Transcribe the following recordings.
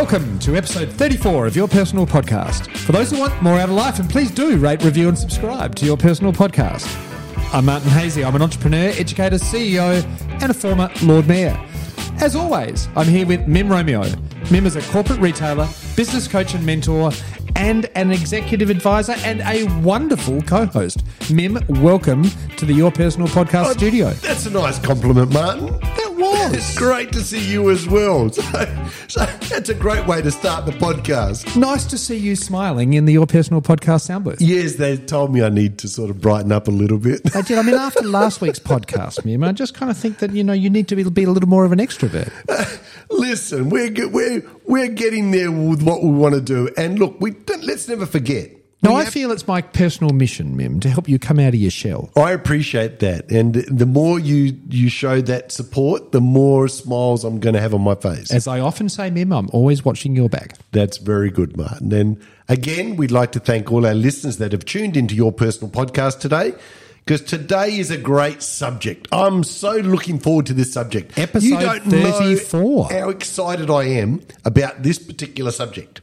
Welcome to episode 34 of Your Personal Podcast. For those who want more out of life, and please do rate, review, and subscribe to Your Personal Podcast. I'm Martin Haese. I'm an entrepreneur, educator, CEO, and a former Lord Mayor. As always, I'm here with Mim Romeo. Mim is a corporate retailer, business coach and mentor, and an executive advisor and a wonderful co-host. Mim, welcome to the Your Personal Podcast oh, studio. That's a nice compliment, Martin. Was. It's great to see you as well. So, so that's a great way to start the podcast. Nice to see you smiling in the Your Personal Podcast sound booth. Yes, they told me I need to sort of brighten up a little bit. I did. I mean, after last week's podcast, Mim, I just kind of think that you know you need to be, be a little more of an extrovert. Listen, we're we're we're getting there with what we want to do, and look, we don't, let's never forget. No, I have- feel it's my personal mission, Mim, to help you come out of your shell. I appreciate that, and the more you you show that support, the more smiles I'm going to have on my face. As I often say, Mim, I'm always watching your back. That's very good, Martin. And again, we'd like to thank all our listeners that have tuned into your personal podcast today. Because today is a great subject. I'm so looking forward to this subject. Episode you don't know 34. how excited I am about this particular subject.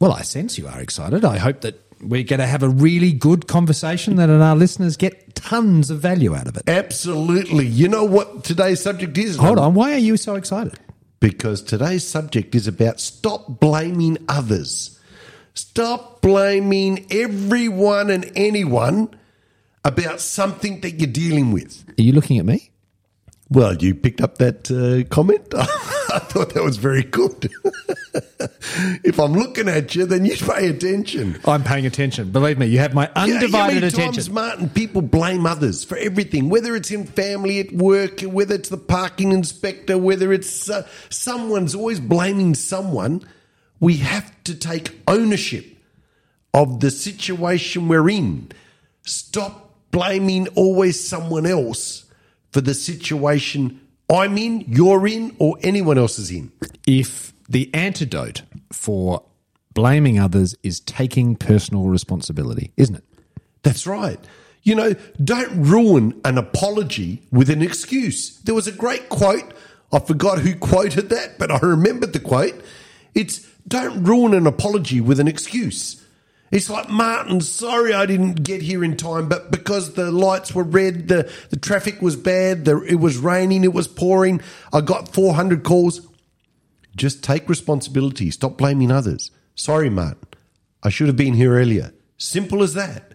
Well, I sense you are excited. I hope that we're going to have a really good conversation that our listeners get tons of value out of it. Absolutely. You know what today's subject is? Hold on. Why are you so excited? Because today's subject is about stop blaming others. Stop blaming everyone and anyone about something that you're dealing with. Are you looking at me? Well, you picked up that uh, comment. I thought that was very good. if I'm looking at you, then you pay attention. I'm paying attention. Believe me, you have my You know how undivided many attention. Times, Martin, people blame others for everything, whether it's in family, at work, whether it's the parking inspector, whether it's uh, someone's always blaming someone. We have to take ownership of the situation we're in. Stop blaming always someone else for the situation I'm in, you're in, or anyone else is in. if the antidote for blaming others is taking personal responsibility, isn't it? That's right. You know, don't ruin an apology with an excuse. There was a great quote. I forgot who quoted that, but I remembered the quote. It's don't ruin an apology with an excuse. It's like, Martin, sorry I didn't get here in time, but because the lights were red, the, the traffic was bad, the, it was raining, it was pouring, I got 400 calls. Just take responsibility. Stop blaming others. Sorry, Martin. I should have been here earlier. Simple as that.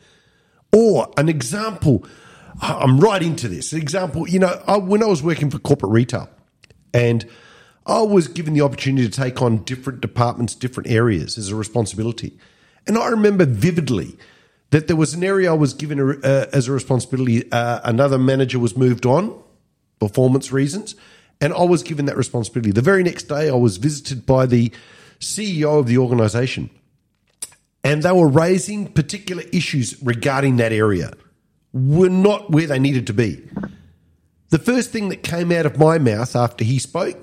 Or an example, I'm right into this. An example, you know, I, when I was working for corporate retail and I was given the opportunity to take on different departments, different areas as a responsibility. And I remember vividly that there was an area I was given a, uh, as a responsibility. Uh, another manager was moved on, performance reasons, and I was given that responsibility. The very next day, I was visited by the CEO of the organization and they were raising particular issues regarding that area were not where they needed to be. The first thing that came out of my mouth after he spoke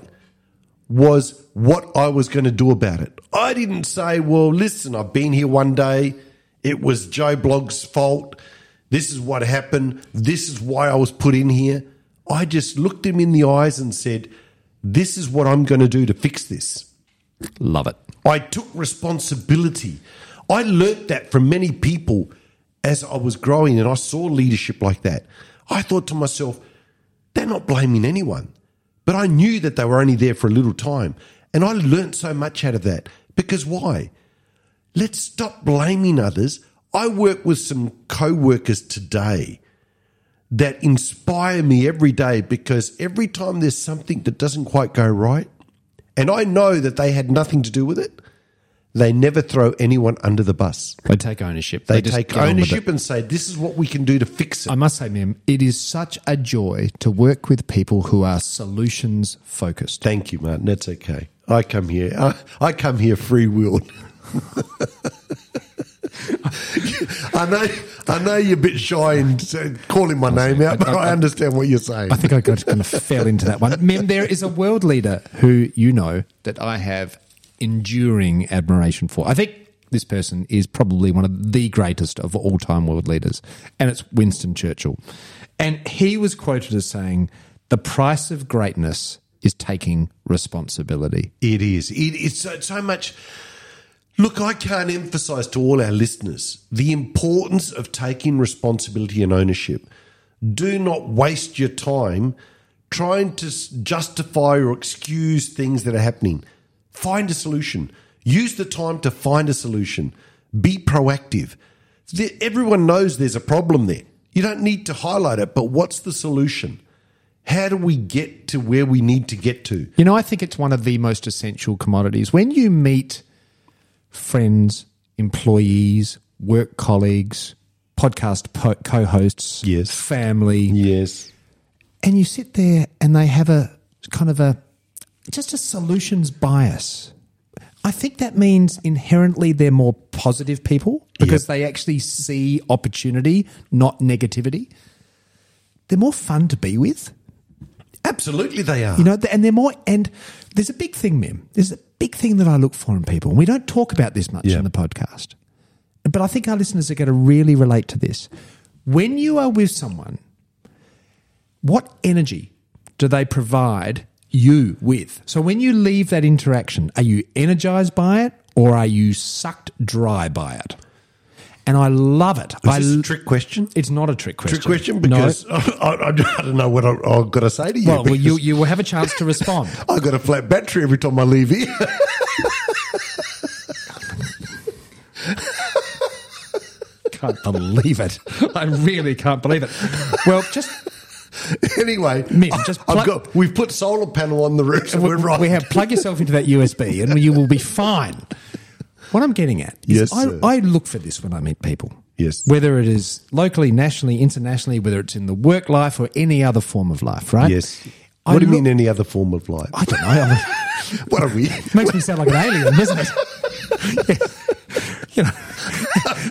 was what I was going to do about it. I didn't say, well, listen, I've been here one day. It was Joe Blogg's fault. This is what happened. This is why I was put in here. I just looked him in the eyes and said, this is what I'm going to do to fix this. Love it. I took responsibility. I learnt that from many people as I was growing and I saw leadership like that. I thought to myself, they're not blaming anyone. But I knew that they were only there for a little time. And I learnt so much out of that. Because why? Let's stop blaming others. I work with some co workers today that inspire me every day because every time there's something that doesn't quite go right, and I know that they had nothing to do with it, they never throw anyone under the bus. They take ownership. They, just take get on with ownership and say, this is what we can do to fix it. I must say, Mim, it is such a joy to work with people who are solutions focused. Thank you, Martin. That's okay. I come here. I, I come here free willed. I know. I know you're a bit shy in calling my name out, but I understand what you're saying. I think I got kind of fell into that one. Mim, there is a world leader who you know that I have enduring admiration for. I think this person is probably one of the greatest of all time world leaders, and it's Winston Churchill. And he was quoted as saying, The price of greatness is taking responsibility. It is. It, it's so, so much. Look, I can't emphasize to all our listeners the importance of taking responsibility and ownership. Do not waste your time trying to justify or excuse things that are happening. Find a solution. Use the time to find a solution. Be proactive. Everyone knows there's a problem there. You don't need to highlight it, but what's the solution? How do we get to where we need to get to? You know, I think it's one of the most essential commodities. When you meet friends, employees, work colleagues, podcast po- co hosts, Yes. family, Yes. and you sit there and they have a kind of a just a solutions bias. I think that means inherently they're more positive people because Yep. they actually see opportunity, not negativity. They're more fun to be with. Absolutely, they are. You know, and they're more. And there's a big thing, Mim. There's a big thing that I look for in people. We don't talk about this much Yeah. in the podcast, but I think our listeners are going to really relate to this. When you are with someone, what energy do they provide you with? So when you leave that interaction, are you energized by it or are you sucked dry by it? And I love it. Is I, this a trick question? it's not a trick question. Trick question No. because I, I, I don't know what I, I've got to say to you. well, well, you you will have a chance to respond. I've got a flat battery every time I leave here. can't believe it. I really can't believe it. Well, just anyway, just plug- got, we've put solar panel on the roof, so we're right. we have plug yourself into that USB, and you will be fine. What I'm getting at is Yes, I. I look for this when I meet people. Yes. Whether it is locally, nationally, internationally, whether it's in the work life or any other form of life, right? yes. I What do you look- mean any other form of life? I don't know. What are we? makes me sound like an alien, doesn't it? know,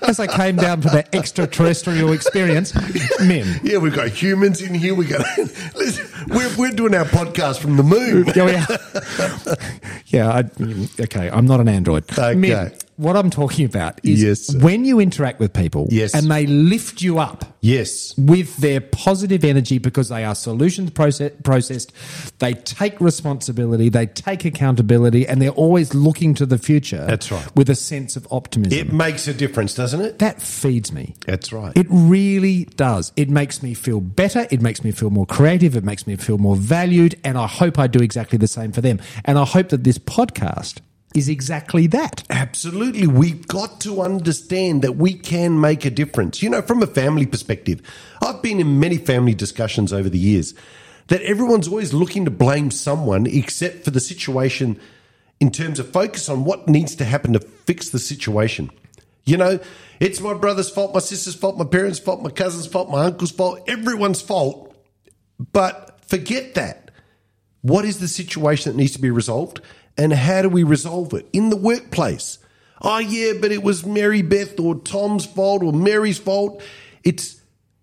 as I came down to the extraterrestrial experience, Mim. Yeah, we've got humans in here. We got. Listen, we're we're doing our podcast from the moon. Yeah, yeah. I, okay, I'm not an android. Okay. Mim, what I'm talking about is Yes, when you interact with people Yes. and they lift you up Yes. with their positive energy because they are solutions process, processed, they take responsibility, they take accountability, and they're always looking to the future. That's right. With a sense of optimism. It makes a difference, doesn't it? that feeds me. That's right. It really does. It makes me feel better. It makes me feel more creative. It makes me feel more valued. And I hope I do exactly the same for them. And I hope that this podcast is exactly that. Absolutely. We've got to understand that we can make a difference. You know, from a family perspective, I've been in many family discussions over the years that everyone's always looking to blame someone except for the situation in terms of focus on what needs to happen to fix the situation. You know, it's my brother's fault, my sister's fault, my parents' fault, my cousin's fault, my uncle's fault, everyone's fault. But forget that. What is the situation that needs to be resolved? And how do we resolve it? In the workplace. Oh, yeah, but it was Mary Beth or Tom's fault or Mary's fault. It's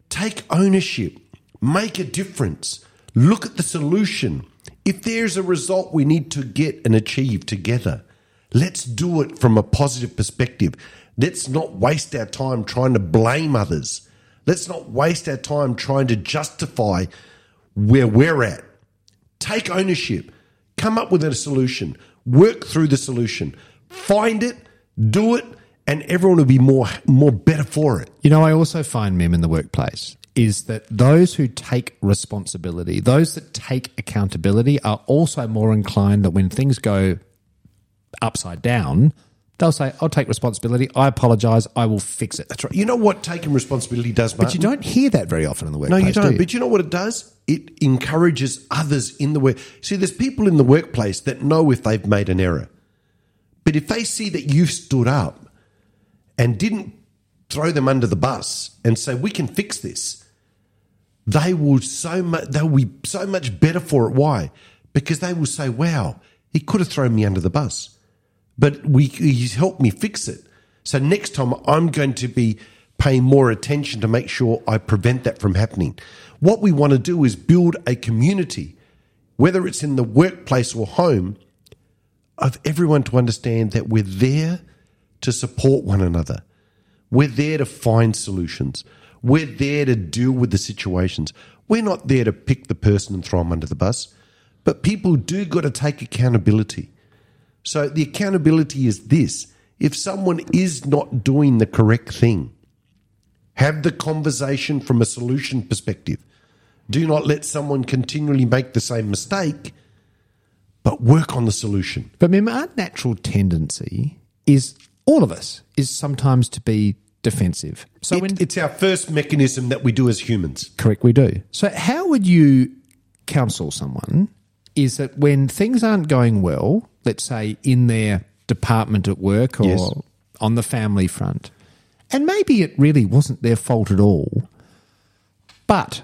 take ownership, make a difference, look at the solution. If there's a result we need to get and achieve together, let's do it from a positive perspective. Let's not waste our time trying to blame others. Let's not waste our time trying to justify where we're at take ownership, come up with a solution, work through the solution, find it, do it, and everyone will be more more better for it. You know, I also find, Mim in the workplace is that those who take responsibility, those that take accountability, are also more inclined that when things go upside down, they'll say, I'll take responsibility. I apologize. I will fix it. That's right. You know what taking responsibility does, But you don't hear that very often in the workplace. No, you do don't. But you know what it does? It encourages others in the work. See, there's people in the workplace that know if they've made an error. But if they see that you've stood up and didn't throw them under the bus and say, we can fix this, they will so much they'll be so much better for it. Why? Because they will say, Wow, he could have thrown me under the bus. But we he's helped me fix it. So next time I'm going to be paying more attention to make sure I prevent that from happening. What we want to do is build a community, whether it's in the workplace or home, of everyone to understand that we're there to support one another. We're there to find solutions. We're there to deal with the situations. We're not there to pick the person and throw them under the bus. but people do got to take accountability. So the accountability is this if someone is not doing the correct thing, have the conversation from a solution perspective. Do not let someone continually make the same mistake, but work on the solution. But remember, our natural tendency is all of us is sometimes to be defensive. So It- when it's our first mechanism that we do as humans. correct, we do. So how would you counsel someone? Is that when things aren't going well, let's say in their department at work or Yes. on the family front, and maybe it really wasn't their fault at all, but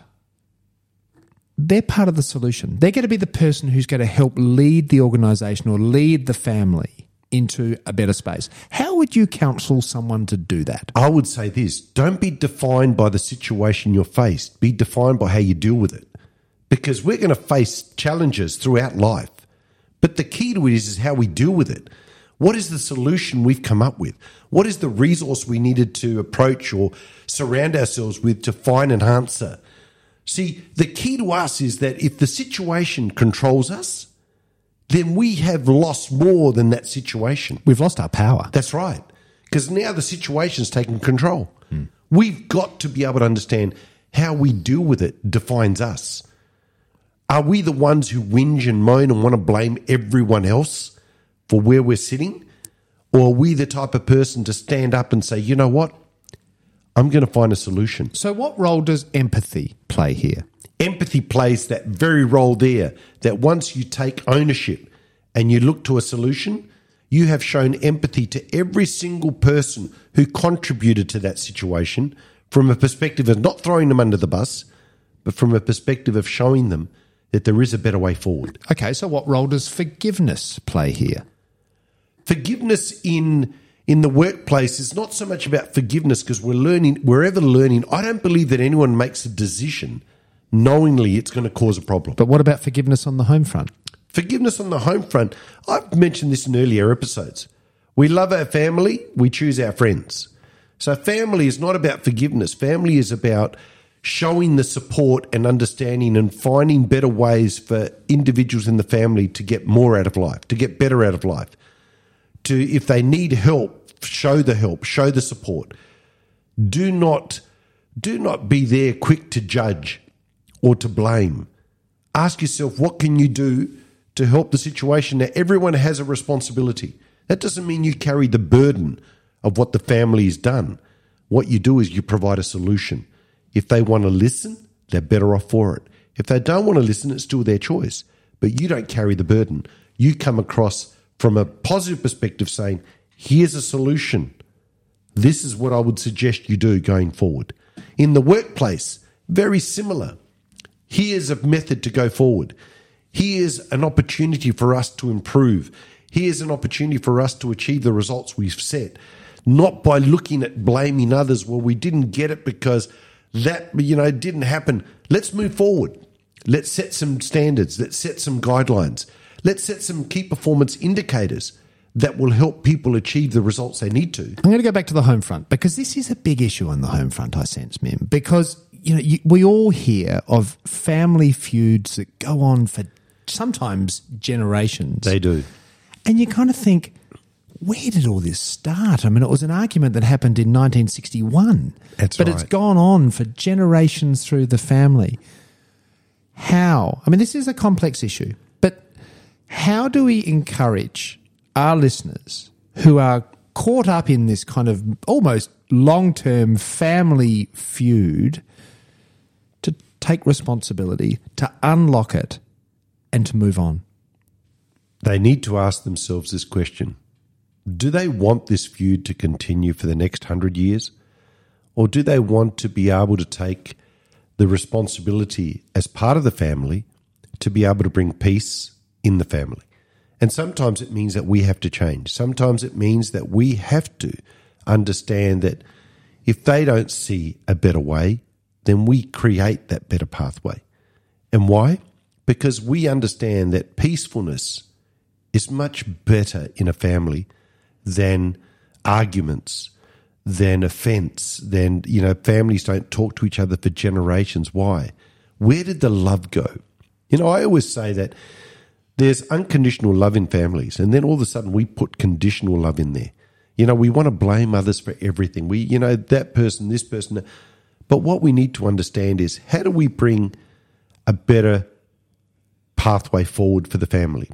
they're part of the solution. They're going to be the person who's going to help lead the organization or lead the family into a better space. How would you counsel someone to do that? I would say this don't be defined by the situation you're faced, be defined by how you deal with it. Because we're going to face challenges throughout life. But the key to it is, is how we deal with it. What is the solution we've come up with? What is the resource we needed to approach or surround ourselves with to find an answer? See, the key to us is that if the situation controls us, then we have lost more than that situation. We've lost our power. That's right. Because now the situation's taking control. Hmm. We've got to be able to understand how we deal with it defines us. Are we the ones who whinge and moan and want to blame everyone else for where we're sitting? Or are we the type of person to stand up and say, you know what? I'm going to find a solution. So, what role does empathy play here? Empathy plays that very role there that once you take ownership and you look to a solution, you have shown empathy to every single person who contributed to that situation from a perspective of not throwing them under the bus, but from a perspective of showing them that there is a better way forward. Okay, so what role does forgiveness play here? Forgiveness in in the workplace is not so much about forgiveness because we're learning we're ever learning. I don't believe that anyone makes a decision knowingly it's going to cause a problem. But what about forgiveness on the home front? Forgiveness on the home front. I've mentioned this in earlier episodes. We love our family, we choose our friends. So, family is not about forgiveness. Family is about showing the support and understanding and finding better ways for individuals in the family to get more out of life, to get better out of life. To, if they need help, show the help, show the support. Do not, do not be there quick to judge or to blame ask yourself what can you do to help the situation now everyone has a responsibility that doesn't mean you carry the burden of what the family has done what you do is you provide a solution if they want to listen they're better off for it if they don't want to listen it's still their choice but you don't carry the burden you come across from a positive perspective saying here's a solution this is what I would suggest you do going forward. In the workplace, very similar. Here's a method to go forward. Here's an opportunity for us to improve. Here's an opportunity for us to achieve the results we've set. Not by looking at blaming others. Well, we didn't get it because that, you know, didn't happen. Let's move forward. Let's set some standards. Let's set some guidelines. Let's set some key performance indicators that will help people achieve the results they need to. I'm going to go back to the home front because this is a big issue on the home front, I sense, Mim. Because, you know, you, we all hear of family feuds that go on for sometimes generations. They do. And you kind of think, where did all this start? I mean, it was an argument that happened in 1961. That's but it's gone on for generations through the family. How? I mean, this is a complex issue, but how do we encourage our listeners who are caught up in this kind of almost long term family feud to take responsibility, to unlock it, and to move on? They need to ask themselves this question Do they want this feud to continue for the next hundred years? Or do they want to be able to take the responsibility as part of the family to be able to bring peace in the family? And sometimes it means that we have to change. Sometimes it means that we have to understand that if they don't see a better way, then we create that better pathway. And why? Because we understand that peacefulness is much better in a family than arguments, than offense, than, you know, families don't talk to each other for generations. Why? Where did the love go? You know, I always say that there's unconditional love in families, and then all of a sudden we put conditional love in there. You know, we want to blame others for everything. We, you know, that person, this person. But what we need to understand is how do we bring a better pathway forward for the family?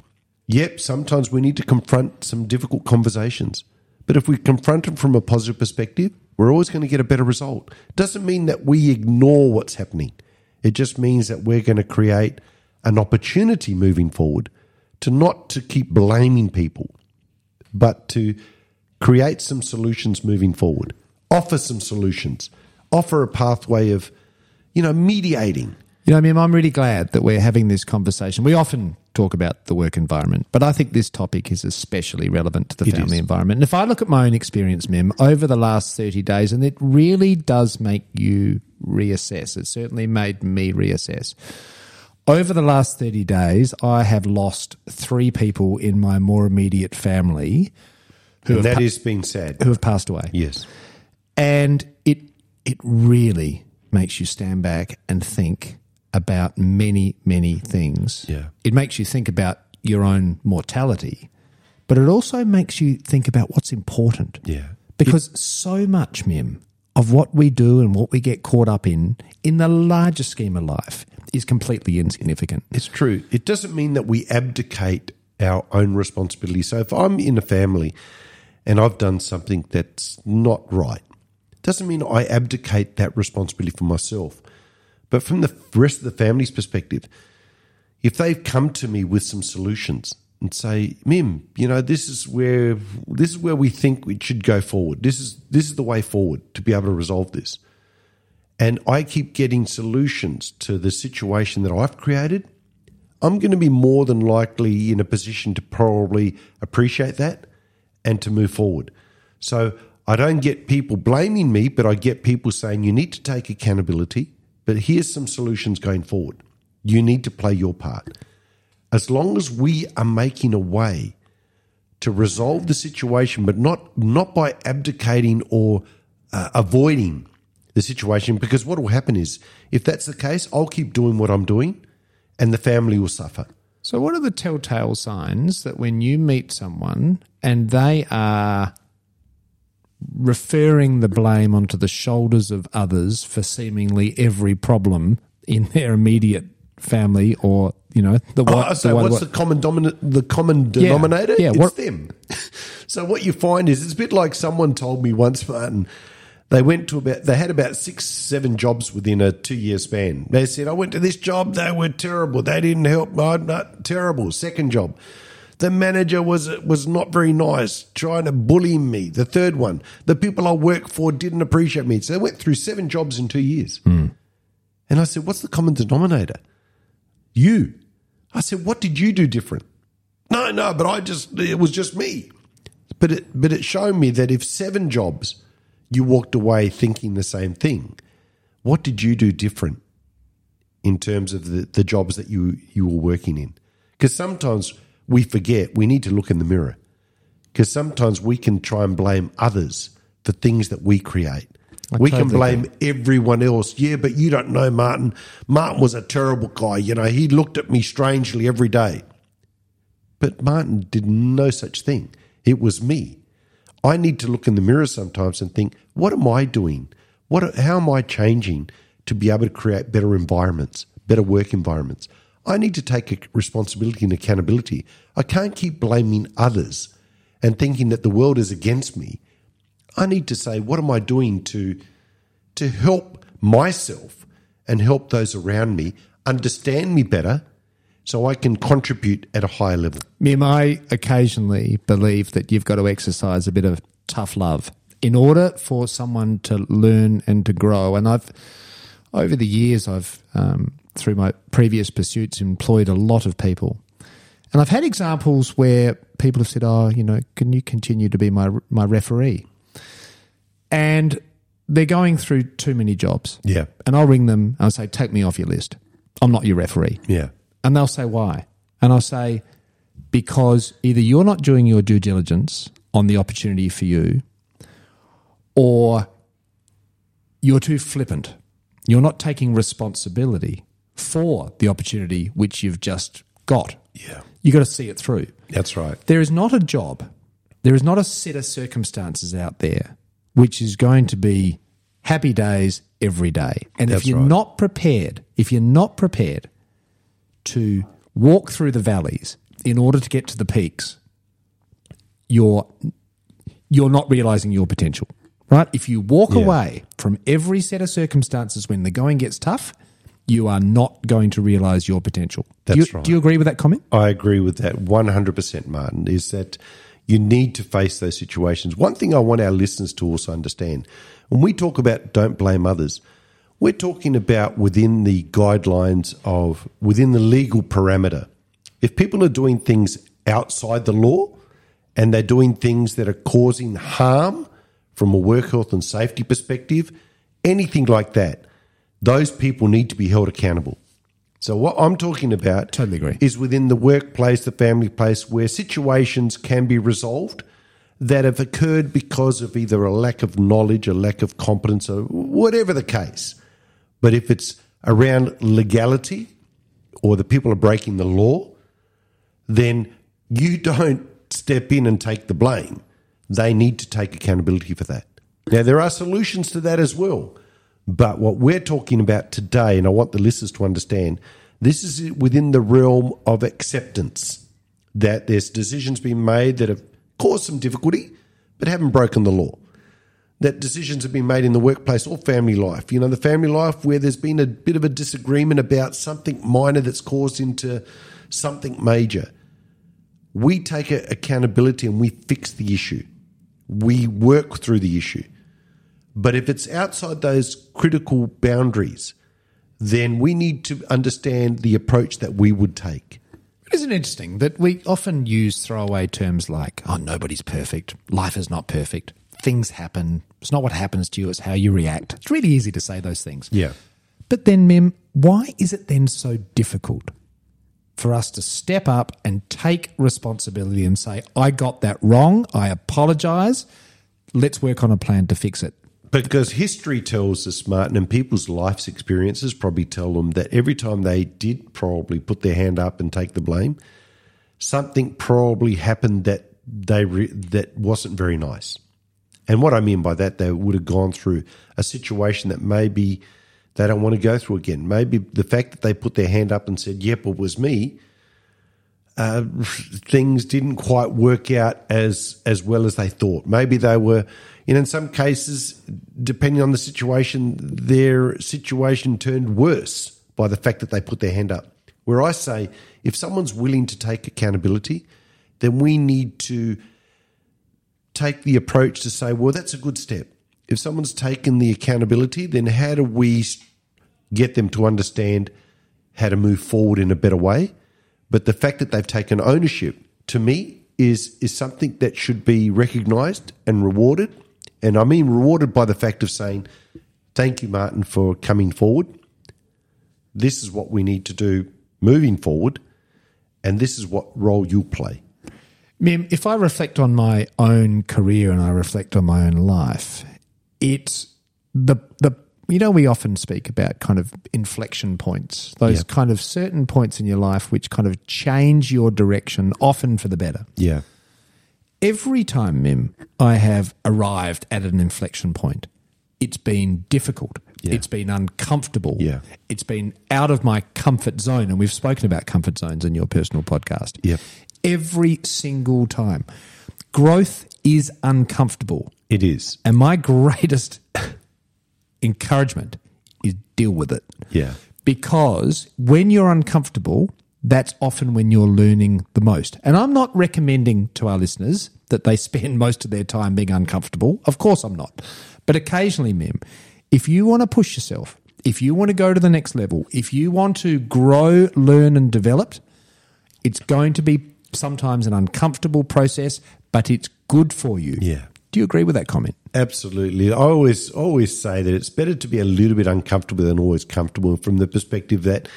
Yep, sometimes we need to confront some difficult conversations. But if we confront them from a positive perspective, we're always going to get a better result. It doesn't mean that we ignore what's happening. It just means that we're going to create an opportunity moving forward to not to keep blaming people, but to create some solutions moving forward, offer some solutions, offer a pathway of, you know, mediating. You know, I mean, I'm really glad that we're having this conversation. We often talk about the work environment, but I think this topic is especially relevant to the It family is. environment. And if I look at my own experience, Mim, over the last 30 days, and it really does make you reassess. It certainly made me reassess. Over the last 30 days, I have lost three people in my more immediate family who, that pa- is being sad. who have passed away Yes. and it it really makes you stand back and think about many many things Yeah. it makes you think about your own mortality but it also makes you think about what's important Yeah. because so much mim of what we do and what we get caught up in in the larger scheme of life is completely insignificant It's true. It doesn't mean that we abdicate our own responsibility. So if I'm in a family and I've done something that's not right, doesn't mean I abdicate that responsibility for myself. But from the rest of the family's perspective, if they've come to me with some solutions and say, Mim, you know, this is where this is where we think we should go forward. This is this is the way forward to be able to resolve this. And I keep getting solutions to the situation that I've created, I'm going to be more than likely in a position to probably appreciate that and to move forward. So I don't get people blaming me, but I get people saying you need to take accountability, but here's some solutions going forward. You need to play your part. As long as we are making a way to resolve the situation, but not not by abdicating or uh, avoiding the situation. Because what will happen is, if that's the case, I'll keep doing what I'm doing, and the family will suffer. So, what are the telltale signs that when you meet someone and they are referring the blame onto the shoulders of others for seemingly every problem in their immediate family or, you know, the Oh, so the what- what's what- the common dominant? The common denominator? yeah, it's what- them. so what you find is it's a bit like someone told me once, Martin. They went to about they had about six, seven jobs within a two year span. They said, I went to this job, they were terrible. They didn't help. I'm not terrible. Second job. The manager was was not very nice, trying to bully me. The third one, the people I work for didn't appreciate me. So they went through seven jobs in two years. Hmm. And I said, What's the common denominator? You. I said, What did you do different? No, no, but I just, it was just me. But it, but it showed me that if seven jobs you walked away thinking the same thing, what did you do different in terms of the, the jobs that you, you were working in? Because sometimes we forget we need to look in the mirror. Because sometimes we can try and blame others for things that we create. we can totally blame everyone else. Yeah, but you don't know Martin. Martin was a terrible guy. You know, he looked at me strangely every day. But Martin did no such thing. It was me. I need to look in the mirror sometimes and think, what am I doing? What, how am I changing to be able to create better environments, better work environments? I need to take responsibility and accountability. I can't keep blaming others and thinking that the world is against me. I need to say, what am I doing to to help myself and help those around me understand me better so I can contribute at a higher level. Mim, I occasionally believe that you've got to exercise a bit of tough love in order for someone to learn and to grow. And I've, over the years, I've, um, through my previous pursuits, employed a lot of people. And I've had examples where people have said, Oh, you know, can you continue to be my, my referee? And they're going through too many jobs. Yeah. And I'll ring them and I'll say, Take me off your list. I'm not your referee. Yeah. And they'll say, why? And I'll say, because either you're not doing your due diligence on the opportunity for you, or you're too flippant. You're not taking responsibility for the opportunity which you've just got. Yeah. You got to see it through. That's right. There is not a job, there is not a set of circumstances out there which is going to be happy days every day. And That's if you're right. not prepared, if you're not prepared to walk through the valleys in order to get to the peaks, you're you're not realizing your potential. Right? If you walk Yeah. away from every set of circumstances when the going gets tough, you are not going to realize your potential. do you, right. Do you agree with that comment? I agree with that 100%, Martin, is that you need to face those situations. One thing I want our listeners to also understand when we talk about don't blame others, we're talking about within the guidelines of, within the legal parameter. If people are doing things outside the law and they're doing things that are causing harm from a work health and safety perspective, anything like that, those people need to be held accountable. So what I'm talking about Totally agree. is within the workplace, the family place, where situations can be resolved that have occurred because of either a lack of knowledge, a lack of competence, or whatever the case. But if it's around legality or the people are breaking the law, then you don't step in and take the blame. They need to take accountability for that. Now, there are solutions to that as well. But what we're talking about today, and I want the listeners to understand, this is within the realm of acceptance that there's decisions being made that have caused some difficulty, but haven't broken the law. That decisions have been made in the workplace or family life. You know, the family life where there's been a bit of a disagreement about something minor that's caused into something major. We take accountability and we fix the issue. We work through the issue. But if it's outside those critical boundaries, then we need to understand the approach that we would take. Isn't it interesting that we often use throwaway terms like, oh, nobody's perfect. Life is not perfect. Things happen. It's not what happens to you, it's how you react. It's really easy to say those things. Yeah. But then, Mim, why is it then so difficult for us to step up and take responsibility and say, I got that wrong. I apologize. Let's work on a plan to fix it. Because history tells us, Martin, and people's life's experiences probably tell them that every time they did probably put their hand up and take the blame, something probably happened that they re- that wasn't very nice. And what I mean by that, they would have gone through a situation that maybe they don't want to go through again. Maybe the fact that they put their hand up and said, "Yep, it was me," uh, things didn't quite work out as as well as they thought. Maybe they were, in some cases, depending on the situation, their situation turned worse by the fact that they put their hand up. Where I say, if someone's willing to take accountability, then we need to take the approach to say, well, that's a good step. If someone's taken the accountability, then how do we get them to understand how to move forward in a better way? But the fact that they've taken ownership, to me, is is something that should be recognised and rewarded. And I mean rewarded by the fact of saying, "Thank you, Martin, for coming forward. This is what we need to do moving forward, and this is what role you'll play." Mim, if I reflect on my own career and I reflect on my own life, it's the the you know we often speak about kind of inflection points, those Yeah. kind of certain points in your life which kind of change your direction, often for the better. Yeah, Every time, Mim, I have arrived at an inflection point, it's been difficult. Yeah. It's been uncomfortable. Yeah. It's been out of my comfort zone. And we've spoken about comfort zones in your personal podcast. Yep. Every single time. Growth is uncomfortable. it is. And my greatest encouragement is deal with it. Yeah. Because when you're uncomfortable, that's often when you're learning the most. And I'm not recommending to our listeners that they spend most of their time being uncomfortable. Of course, I'm not. But occasionally, Mim, if you want to push yourself, if you want to go to the next level, if you want to grow, learn, and develop, it's going to be sometimes an uncomfortable process, but it's good for you. Yeah. Do you agree with that comment? Absolutely. I always always say that it's better to be a little bit uncomfortable than always comfortable from the perspective that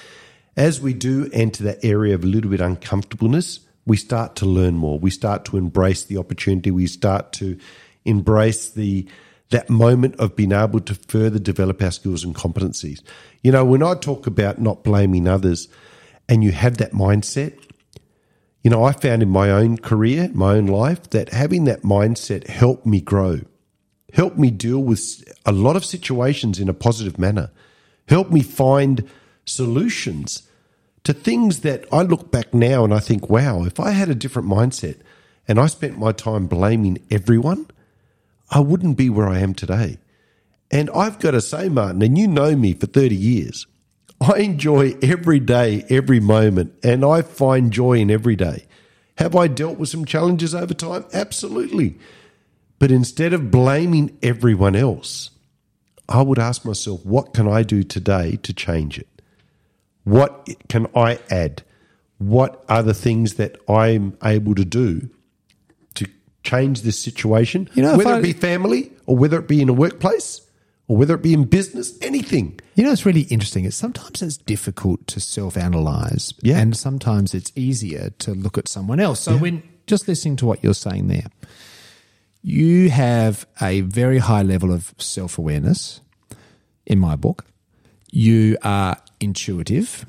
as we do enter that area of a little bit uncomfortableness, we start to learn more. We start to embrace the opportunity. We start to embrace the that moment of being able to further develop our skills and competencies. You know, when I talk about not blaming others and you have that mindset, you know, I found in my own career, my own life, that having that mindset helped me grow, helped me deal with a lot of situations in a positive manner, helped me find solutions to things that I look back now and I think, wow, if I had a different mindset and I spent my time blaming everyone, I wouldn't be where I am today. And I've got to say, Martin, and you know me for 30 years, I enjoy every day, every moment, and I find joy in every day. Have I dealt with some challenges over time? Absolutely. But instead of blaming everyone else, I would ask myself, what can I do today to change it? What can I add? What are the things that I'm able to do to change this situation? You know, whether I- it be family or whether it be in a workplace or whether it be in business, anything. You know, it's really interesting. It's sometimes it's difficult to self-analyze, Yeah. and sometimes it's easier to look at someone else. So, when just listening to what you're saying there, you have a very high level of self-awareness. In my book, you are intuitive.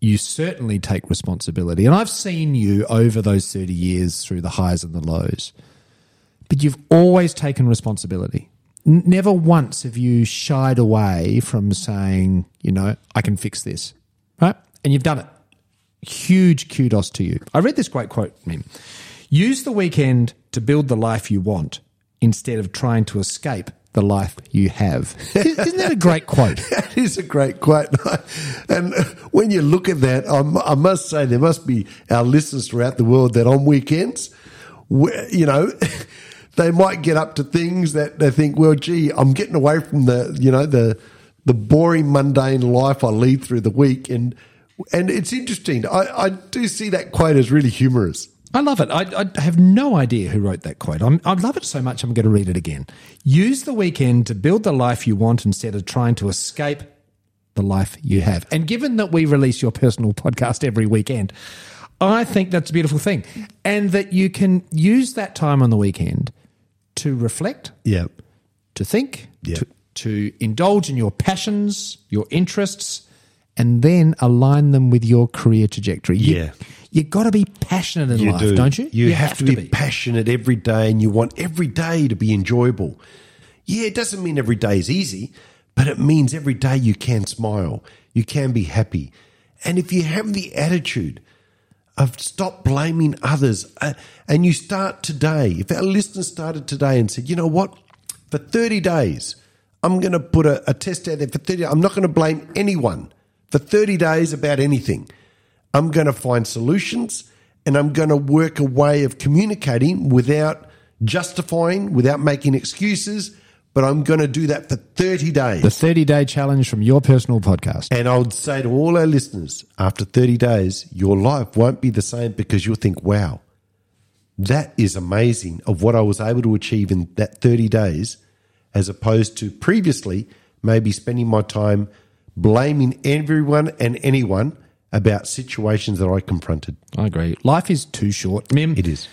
You certainly take responsibility, and I've seen you over those thirty years through the highs and the lows. But you've always taken responsibility. Never once have you shied away from saying, you know, I can fix this, right? And you've done it. Huge kudos to you. I read this great quote, Mim. Use the weekend to build the life you want instead of trying to escape the life you have. Isn't that a great quote? That is a great quote. And when you look at that, I'm- must say there must be our listeners throughout the world that on weekends, you know, they might get up to things that they think, well, gee, I'm getting away from the, you know, the the boring, mundane life I lead through the week, and and it's interesting. I, I do see that quote as really humorous. I love it. I, I have no idea who wrote that quote. I'm, I love it so much, I'm going to read it again. Use the weekend to build the life you want instead of trying to escape the life you have. And given that we release your personal podcast every weekend, I think that's a beautiful thing. And that you can use that time on the weekend to reflect, Yeah, to think, Yeah. to, to indulge in your passions, your interests, and then align them with your career trajectory. You- Yeah. You got to be passionate in you life, do, not you? You, have, to, be, passionate every day, and you want every day to be enjoyable. Yeah, it doesn't mean every day is easy, but it means every day you can smile, you can be happy, and if you have the attitude of stop blaming others, uh, and you start today. If our listeners started today and said, you know what, for thirty days, I'm going to put a, a test out there for thirty. I'm not going to blame anyone for thirty days about anything. I'm going to find solutions and I'm going to work a way of communicating without justifying, without making excuses, but I'm going to do that for 30 days. The 30 day challenge from your personal podcast. And I would say to all our listeners, after 30 days, your life won't be the same because you'll think, wow, that is amazing of what I was able to achieve in that 30 days, as opposed to previously maybe spending my time blaming everyone and anyone about situations that I confronted. I agree. Life is too short. Mim, It is.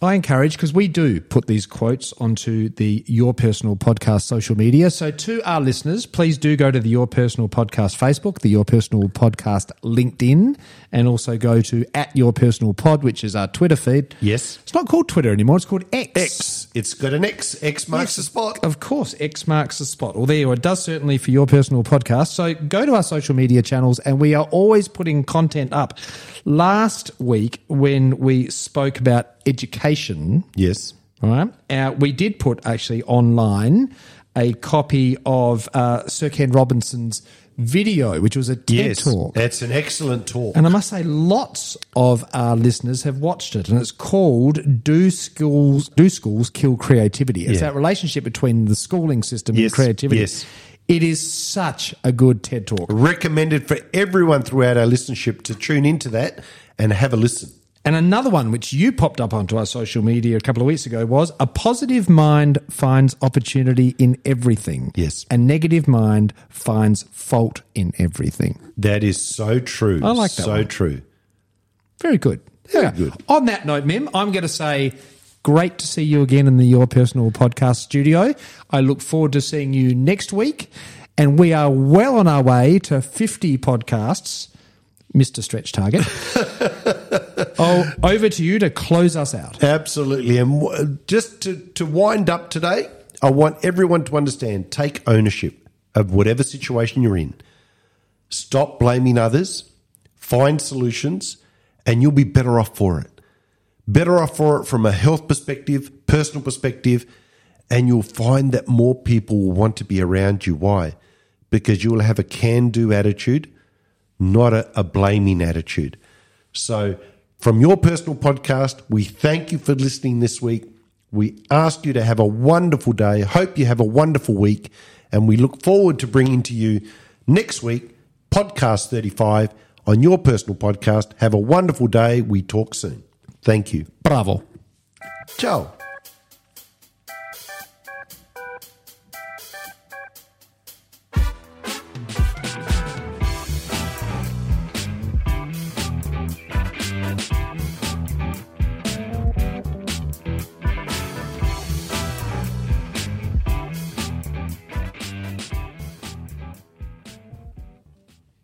I encourage because we do put these quotes onto the Your Personal Podcast social media. So, to our listeners, please do go to the Your Personal Podcast Facebook, the Your Personal Podcast LinkedIn, and also go to at Your Personal Pod, which is our Twitter feed. Yes. It's not called Twitter anymore; it's called X. X. It's got an X. X marks the spot. Of course, X marks the spot. Well, there you are. It does certainly for your personal podcast. So go to our social media channels, and we are always putting content up. Last week, when we spoke about education, Yes. all right, uh, we did put actually online a copy of uh, Sir Ken Robinson's video, which was a TED Yes. talk. That's an excellent talk. And I must say, lots of our listeners have watched it, and it's called "Do Schools Do Schools Kill Creativity?" It's Yeah. that relationship between the schooling system Yes, and creativity. yes. It is such a good TED talk. recommended for everyone throughout our listenership to tune into that and have a listen. And another one which you popped up onto our social media a couple of weeks ago was a positive mind finds opportunity in everything. Yes. A negative mind finds fault in everything. That is so true. I like that So one. true. Very good. Very good. On that note, Mim, I'm going to say great to see you again in the Your Personal Podcast studio. I look forward to seeing you next week. And we are well on our way to 50 podcasts, Mr. Stretch Target. oh, over to you to close us out. Absolutely. And just to, to wind up today, I want everyone to understand take ownership of whatever situation you're in. Stop blaming others, find solutions, and you'll be better off for it. Better off for it from a health perspective, personal perspective, and you'll find that more people will want to be around you. Why? Because you'll have a can do attitude, not a, a blaming attitude. So, from your personal podcast, we thank you for listening this week. We ask you to have a wonderful day. Hope you have a wonderful week. And we look forward to bringing to you next week, podcast 35 on your personal podcast. Have a wonderful day. We talk soon. Thank you. Bravo. Ciao.